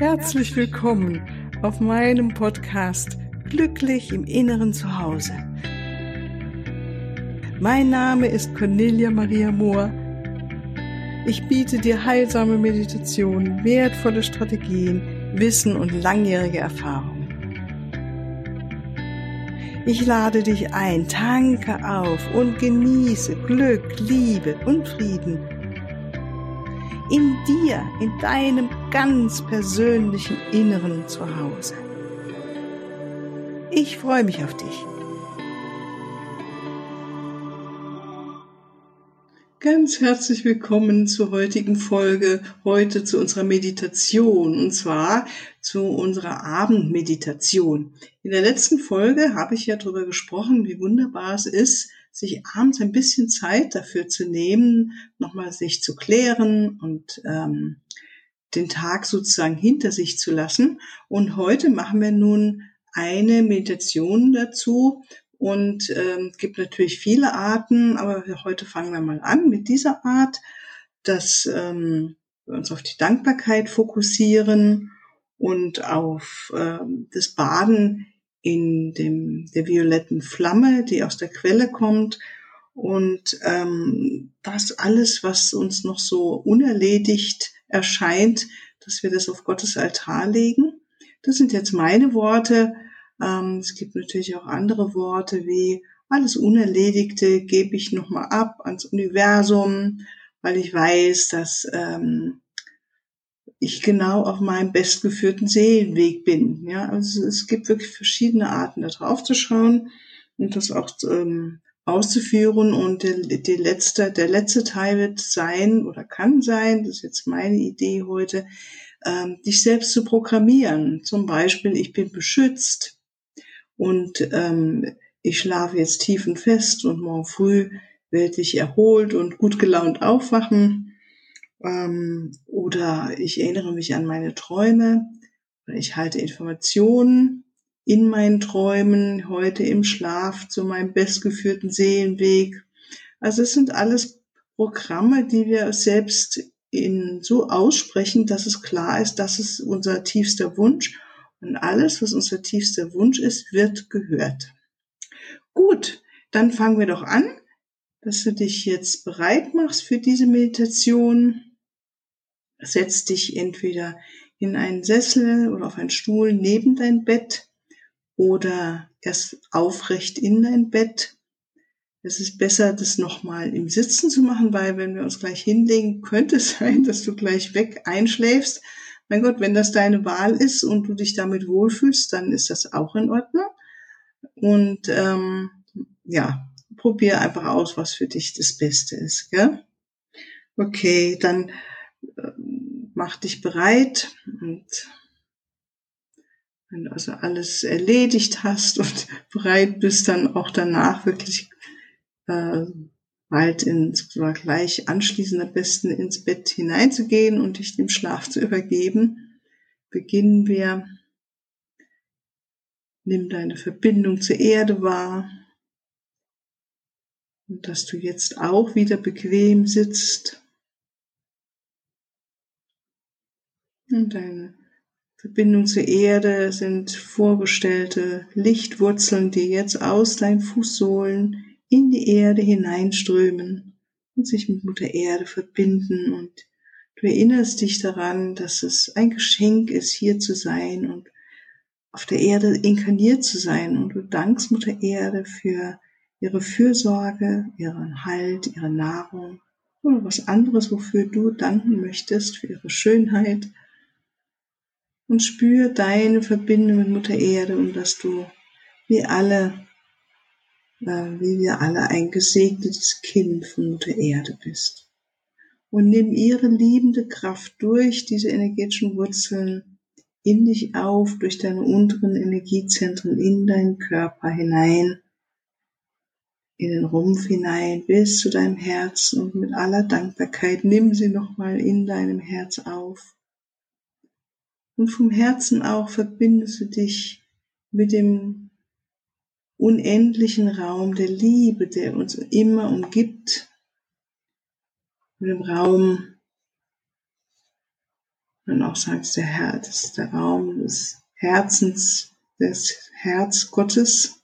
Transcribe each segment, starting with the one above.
Herzlich willkommen auf meinem Podcast Glücklich im Inneren Zuhause. Mein Name ist Cornelia Maria Mohr. Ich biete dir heilsame Meditationen, wertvolle Strategien, Wissen und langjährige Erfahrung. Ich lade dich ein, tanke auf und genieße Glück, Liebe und Frieden. In dir, in deinem ganz persönlichen Inneren zu Hause. Ich freue mich auf dich. Ganz herzlich willkommen zur heutigen Folge, heute zu unserer Meditation und zwar zu unserer Abendmeditation. In der letzten Folge habe ich ja darüber gesprochen, wie wunderbar es ist, sich abends ein bisschen Zeit dafür zu nehmen, nochmal sich zu klären und ähm, den Tag sozusagen hinter sich zu lassen. Und heute machen wir nun eine Meditation dazu, und ähm, gibt natürlich viele Arten, aber heute fangen wir mal an mit dieser Art, dass ähm, wir uns auf die Dankbarkeit fokussieren und auf ähm, das Baden in dem, der violetten Flamme, die aus der Quelle kommt und ähm, das alles, was uns noch so unerledigt erscheint, dass wir das auf Gottes Altar legen. Das sind jetzt meine Worte. Ähm, es gibt natürlich auch andere Worte wie alles Unerledigte gebe ich nochmal ab ans Universum, weil ich weiß, dass ähm, ich genau auf meinem bestgeführten Seelenweg bin. Ja, also es gibt wirklich verschiedene Arten, da drauf zu schauen und das auch ähm, auszuführen. Und der, der, letzte, der letzte Teil wird sein oder kann sein, das ist jetzt meine Idee heute, ähm, dich selbst zu programmieren. Zum Beispiel, ich bin beschützt, und ähm, ich schlafe jetzt tief und fest und morgen früh werde ich erholt und gut gelaunt aufwachen. Ähm, oder ich erinnere mich an meine Träume. Ich halte Informationen in meinen Träumen, heute im Schlaf zu meinem bestgeführten Seelenweg. Also es sind alles Programme, die wir selbst in so aussprechen, dass es klar ist, das ist unser tiefster Wunsch und alles, was unser tiefster Wunsch ist, wird gehört. Gut, dann fangen wir doch an, dass du dich jetzt bereit machst für diese Meditation. Setz dich entweder in einen Sessel oder auf einen Stuhl neben dein Bett oder erst aufrecht in dein Bett. Es ist besser, das nochmal im Sitzen zu machen, weil wenn wir uns gleich hinlegen, könnte es sein, dass du gleich weg einschläfst mein Gott, wenn das deine Wahl ist und du dich damit wohlfühlst, dann ist das auch in Ordnung. Und ähm, ja, probier einfach aus, was für dich das Beste ist. Gell? Okay, dann mach dich bereit und wenn du also alles erledigt hast und bereit bist, dann auch danach wirklich äh, bald in sogar gleich anschließend am besten ins Bett hineinzugehen und dich dem Schlaf zu übergeben, beginnen wir. Nimm deine Verbindung zur Erde wahr und dass du jetzt auch wieder bequem sitzt und deine Verbindung zur Erde sind vorgestellte Lichtwurzeln, die jetzt aus deinen Fußsohlen in die Erde hineinströmen und sich mit Mutter Erde verbinden und du erinnerst dich daran, dass es ein Geschenk ist, hier zu sein und auf der Erde inkarniert zu sein und du dankst Mutter Erde für ihre Fürsorge, ihren Halt, ihre Nahrung oder was anderes, wofür du danken möchtest, für ihre Schönheit. Und spür deine Verbindung mit Mutter Erde und dass du wie alle äh, wie wir alle ein gesegnetes Kind von Mutter Erde bist. Und nimm ihre liebende Kraft durch diese energetischen Wurzeln in dich auf, durch deine unteren Energiezentren in deinen Körper hinein, in den Rumpf hinein, bis zu deinem Herzen und mit aller Dankbarkeit nimm sie nochmal in deinem Herz auf. Und vom Herzen auch verbindest du dich mit dem unendlichen Raum der Liebe, der uns immer umgibt, mit dem Raum Und auch sagst, der ist der Raum des Herzens, des Herz Gottes.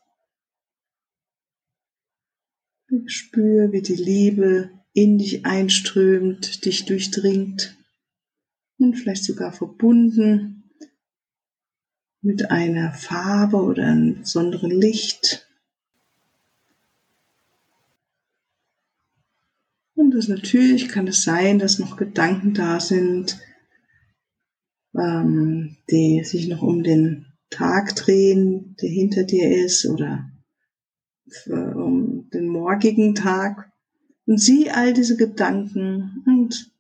Spür, wie die Liebe in dich einströmt, dich durchdringt und vielleicht sogar verbunden mit einer Farbe oder einem besonderen Licht. Und das natürlich kann es sein, dass noch Gedanken da sind, ähm, die sich noch um den Tag drehen, der hinter dir ist, oder um den morgigen Tag. Und sieh all diese Gedanken und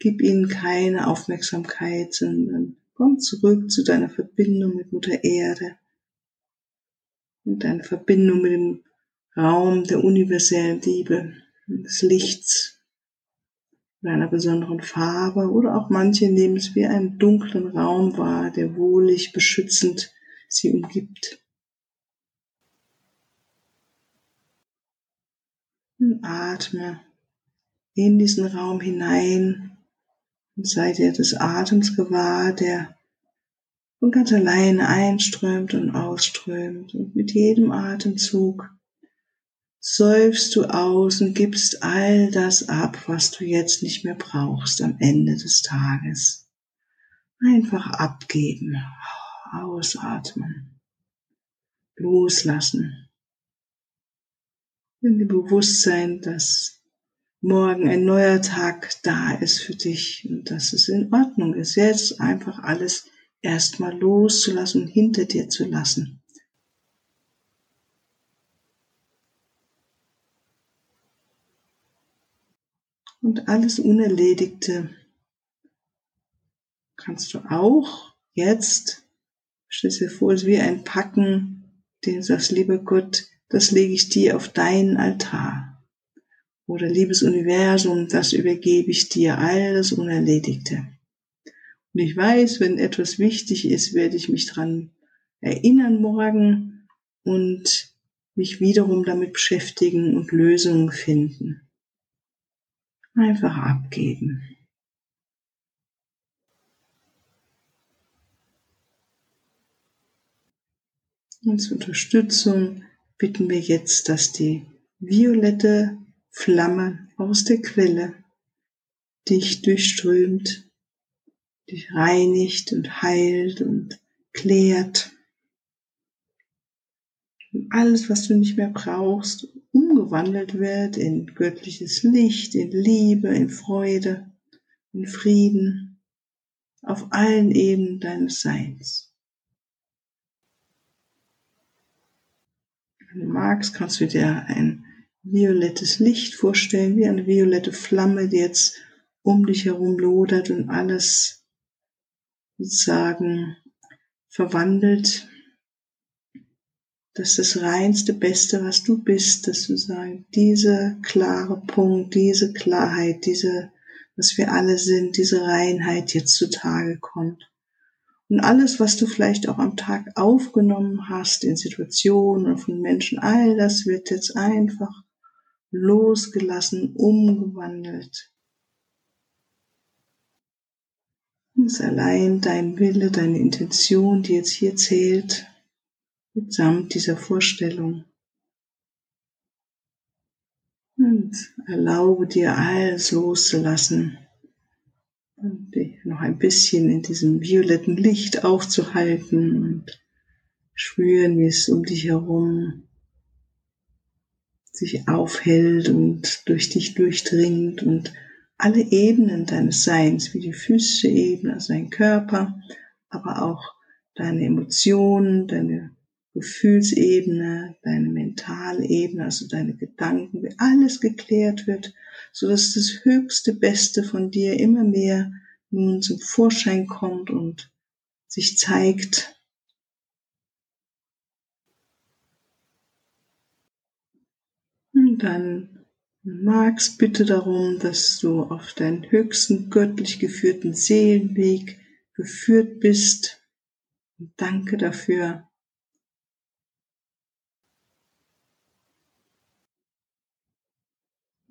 gib ihnen keine Aufmerksamkeit, sondern komm zurück zu deiner Verbindung mit Mutter Erde und deiner Verbindung mit dem Raum der universellen Liebe, des Lichts, einer besonderen Farbe oder auch manche nehmen es wie einen dunklen Raum wahr, der wohlig beschützend sie umgibt. Und atme in diesen Raum hinein und sei dir des Atems gewahr, der von ganz alleine einströmt und ausströmt und mit jedem Atemzug seufst du aus und gibst all das ab, was du jetzt nicht mehr brauchst am Ende des Tages. Einfach abgeben, ausatmen, loslassen. In dem Bewusstsein, dass morgen ein neuer Tag da ist für dich und dass es in Ordnung ist, jetzt einfach alles erstmal loszulassen hinter dir zu lassen. und alles Unerledigte kannst du auch jetzt, stell dir vor, es ist wie ein Packen, den du sagst, lieber Gott, das lege ich dir auf deinen Altar. Oder liebes Universum, das übergebe ich dir, alles Unerledigte. Und ich weiß, wenn etwas wichtig ist, werde ich mich dran erinnern morgen und mich wiederum damit beschäftigen und Lösungen finden. Einfach abgeben. Und zur Unterstützung bitten wir jetzt, dass die violette Flamme aus der Quelle dich durchströmt, dich reinigt und heilt und klärt. Und alles, was du nicht mehr brauchst, umgewandelt wird in göttliches Licht, in Liebe, in Freude, in Frieden, auf allen Ebenen deines Seins. Wenn du magst, kannst du dir ein violettes Licht vorstellen, wie eine violette Flamme, die jetzt um dich herum lodert und alles sozusagen verwandelt das ist das reinste Beste, was du bist, dass du sagst, dieser klare Punkt, diese Klarheit, diese, was wir alle sind, diese Reinheit jetzt zutage kommt. Und alles, was du vielleicht auch am Tag aufgenommen hast, in Situationen von Menschen, all das wird jetzt einfach losgelassen, umgewandelt. Es ist allein dein Wille, deine Intention, die jetzt hier zählt, mitsamt dieser Vorstellung. Und erlaube dir alles loszulassen und dich noch ein bisschen in diesem violetten Licht aufzuhalten und spüren, wie es um dich herum sich aufhält und durch dich durchdringt und alle Ebenen deines Seins, wie die physische Ebene, also dein Körper, aber auch deine Emotionen, deine Gefühlsebene, deine Mentalebene, also deine Gedanken, wie alles geklärt wird, so dass das höchste Beste von dir immer mehr nun zum Vorschein kommt und sich zeigt. Und dann magst bitte darum, dass du auf deinen höchsten göttlich geführten Seelenweg geführt bist. Und danke dafür.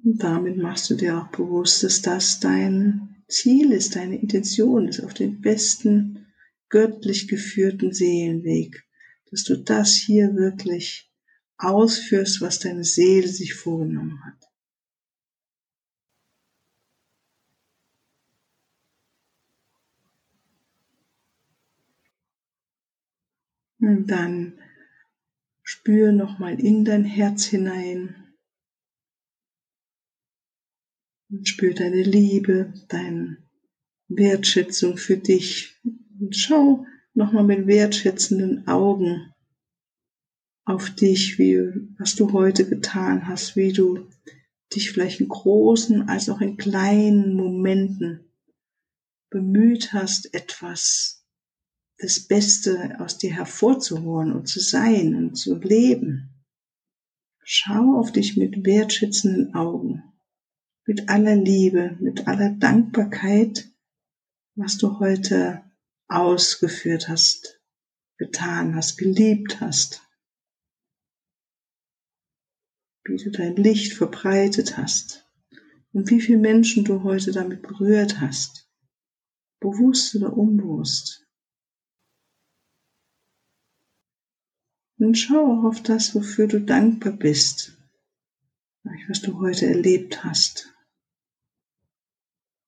Und damit machst du dir auch bewusst, dass das dein Ziel ist, deine Intention ist auf den besten göttlich geführten Seelenweg, dass du das hier wirklich ausführst, was deine Seele sich vorgenommen hat. Und dann spür nochmal in dein Herz hinein. Und spür deine Liebe, deine Wertschätzung für dich. Und schau nochmal mit wertschätzenden Augen auf dich, wie, was du heute getan hast, wie du dich vielleicht in großen als auch in kleinen Momenten bemüht hast, etwas das Beste aus dir hervorzuholen und zu sein und zu leben. Schau auf dich mit wertschätzenden Augen, mit aller Liebe, mit aller Dankbarkeit, was du heute ausgeführt hast, getan hast, geliebt hast, wie du dein Licht verbreitet hast und wie viele Menschen du heute damit berührt hast, bewusst oder unbewusst. Und schau auch auf das, wofür du dankbar bist, was du heute erlebt hast.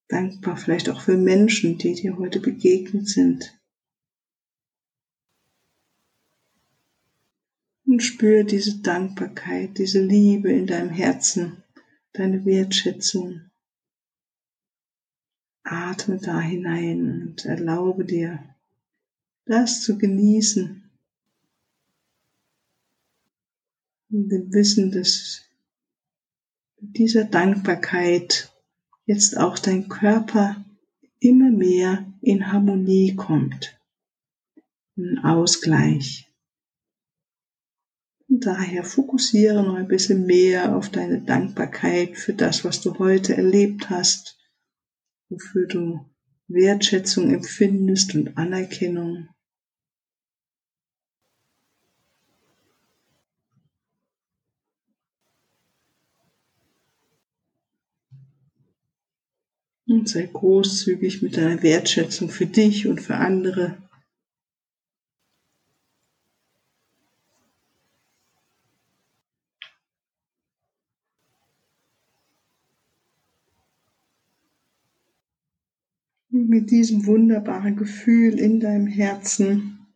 Dankbar vielleicht auch für Menschen, die dir heute begegnet sind. Und spür diese Dankbarkeit, diese Liebe in deinem Herzen, deine Wertschätzung. Atme da hinein und erlaube dir, das zu genießen, in dem Wissen, dass mit dieser Dankbarkeit jetzt auch dein Körper immer mehr in Harmonie kommt, in Ausgleich. Daher fokussiere noch ein bisschen mehr auf deine Dankbarkeit für das, was du heute erlebt hast, wofür du Wertschätzung empfindest und Anerkennung. Und sei großzügig mit deiner Wertschätzung für dich und für andere. Mit diesem wunderbaren Gefühl in deinem Herzen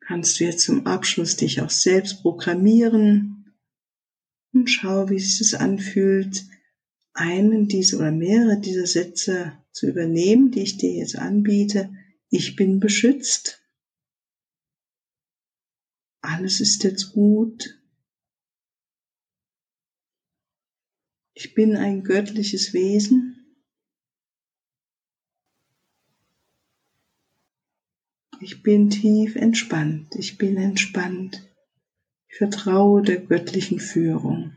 kannst du jetzt zum Abschluss dich auch selbst programmieren und schau, wie sich das anfühlt, einen dieser oder mehrere dieser Sätze zu übernehmen, die ich dir jetzt anbiete. Ich bin beschützt. Alles ist jetzt gut. Ich bin ein göttliches Wesen. Ich bin tief entspannt. Ich bin entspannt. Ich vertraue der göttlichen Führung.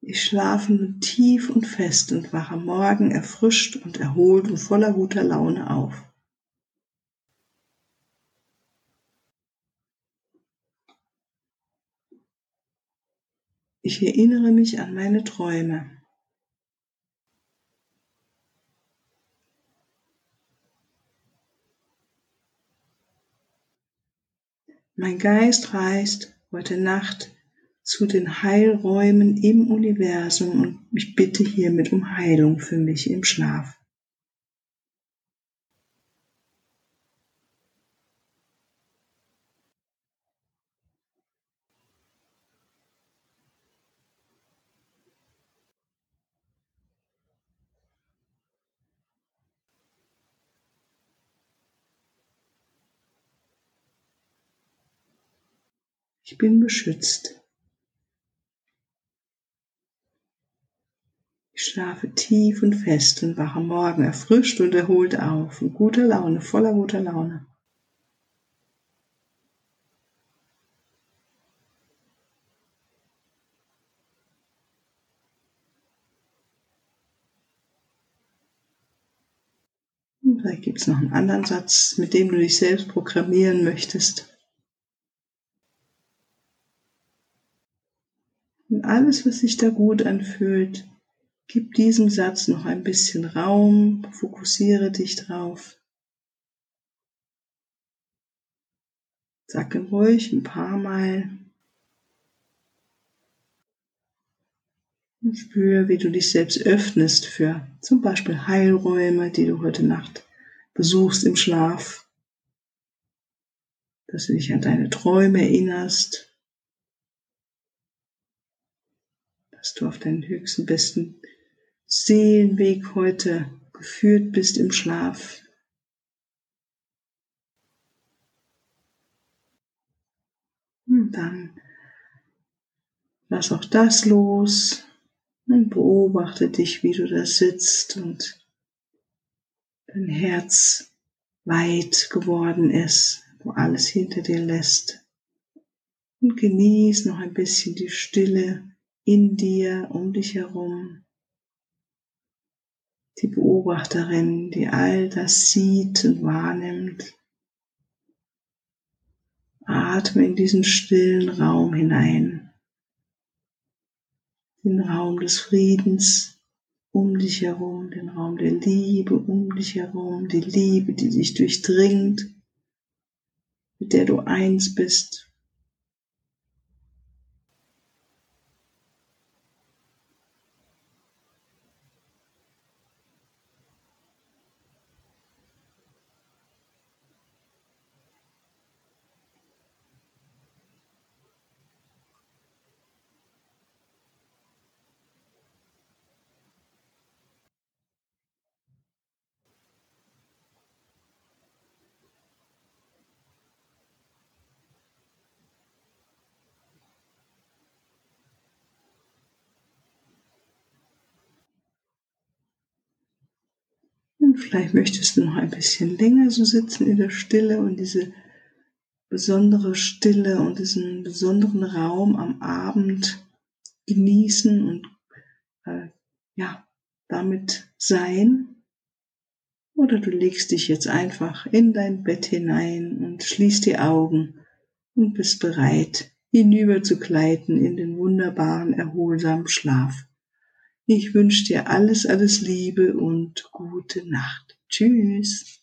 Ich schlafe nun tief und fest und wache morgen erfrischt und erholt und voller guter Laune auf. Ich erinnere mich an meine Träume. Mein Geist reist heute Nacht zu den Heilräumen im Universum und ich bitte hiermit um Heilung für mich im Schlaf. Ich bin beschützt. Ich schlafe tief und fest und wache morgen erfrischt und erholt auf, in guter Laune, voller guter Laune. Vielleicht gibt es noch einen anderen Satz, mit dem du dich selbst programmieren möchtest. Und alles, was sich da gut anfühlt, gib diesem Satz noch ein bisschen Raum, fokussiere dich drauf. Sag ihn ruhig ein paar Mal. Und spür, wie du dich selbst öffnest für zum Beispiel Heilräume, die du heute Nacht besuchst im Schlaf. Dass du dich an deine Träume erinnerst. Dass du auf deinen höchsten, besten Seelenweg heute geführt bist im Schlaf. Und dann lass auch das los und beobachte dich, wie du da sitzt und dein Herz weit geworden ist, wo alles hinter dir lässt. Und genieß noch ein bisschen die Stille in dir, um dich herum. Die Beobachterin, die all das sieht und wahrnimmt. Atme in diesen stillen Raum hinein den Raum des Friedens um dich herum, den Raum der Liebe um dich herum, die Liebe, die dich durchdringt, mit der du eins bist Vielleicht möchtest du noch ein bisschen länger so sitzen in der Stille und diese besondere Stille und diesen besonderen Raum am Abend genießen und äh, ja, damit sein. Oder du legst dich jetzt einfach in dein Bett hinein und schließt die Augen und bist bereit, hinüber zu gleiten in den wunderbaren, erholsamen Schlaf. Ich wünsche dir alles, alles Liebe und gute Nacht. Tschüss.